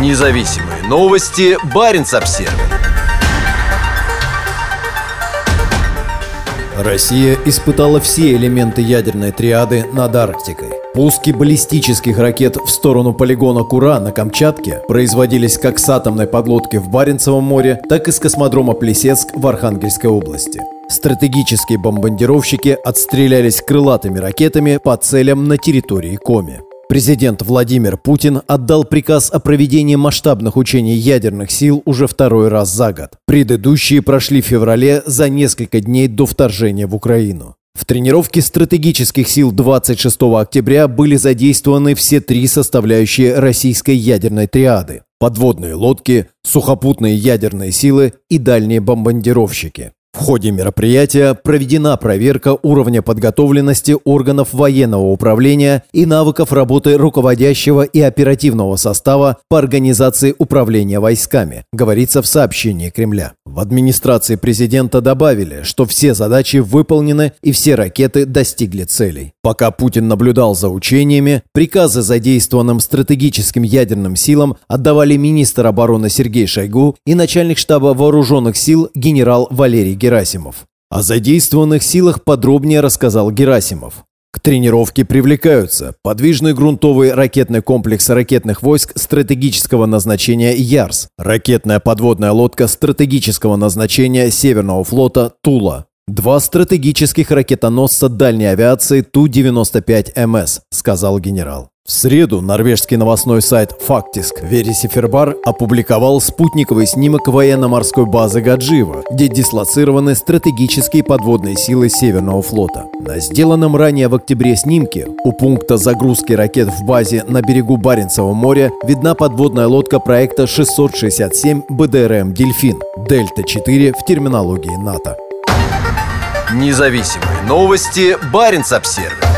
Независимые новости. Барин обсерва Россия испытала все элементы ядерной триады над Арктикой. Пуски баллистических ракет в сторону полигона Кура на Камчатке производились как с атомной подлодки в Баренцевом море, так и с космодрома Плесецк в Архангельской области. Стратегические бомбардировщики отстрелялись крылатыми ракетами по целям на территории Коми. Президент Владимир Путин отдал приказ о проведении масштабных учений ядерных сил уже второй раз за год. Предыдущие прошли в феврале за несколько дней до вторжения в Украину. В тренировке стратегических сил 26 октября были задействованы все три составляющие российской ядерной триады – подводные лодки, сухопутные ядерные силы и дальние бомбардировщики. Ходе мероприятия проведена проверка уровня подготовленности органов военного управления и навыков работы руководящего и оперативного состава по организации управления войсками, говорится в сообщении Кремля. В администрации президента добавили, что все задачи выполнены и все ракеты достигли целей. Пока Путин наблюдал за учениями, приказы задействованным стратегическим ядерным силам отдавали министр обороны Сергей Шойгу и начальник штаба вооруженных сил генерал Валерий Герасимов. О задействованных силах подробнее рассказал Герасимов. К тренировке привлекаются. Подвижный грунтовый ракетный комплекс ракетных войск стратегического назначения «Ярс», ракетная подводная лодка стратегического назначения Северного флота «Тула», Два стратегических ракетоносца дальней авиации Ту-95МС, сказал генерал. В среду норвежский новостной сайт Фактиск Вересифербар опубликовал спутниковый снимок военно-морской базы Гаджиева, где дислоцированы стратегические подводные силы Северного флота. На сделанном ранее в октябре снимке у пункта загрузки ракет в базе на берегу Баренцева моря видна подводная лодка проекта 667 БДРМ «Дельфин» Дельта-4 в терминологии НАТО. Независимые новости. Барин обсервис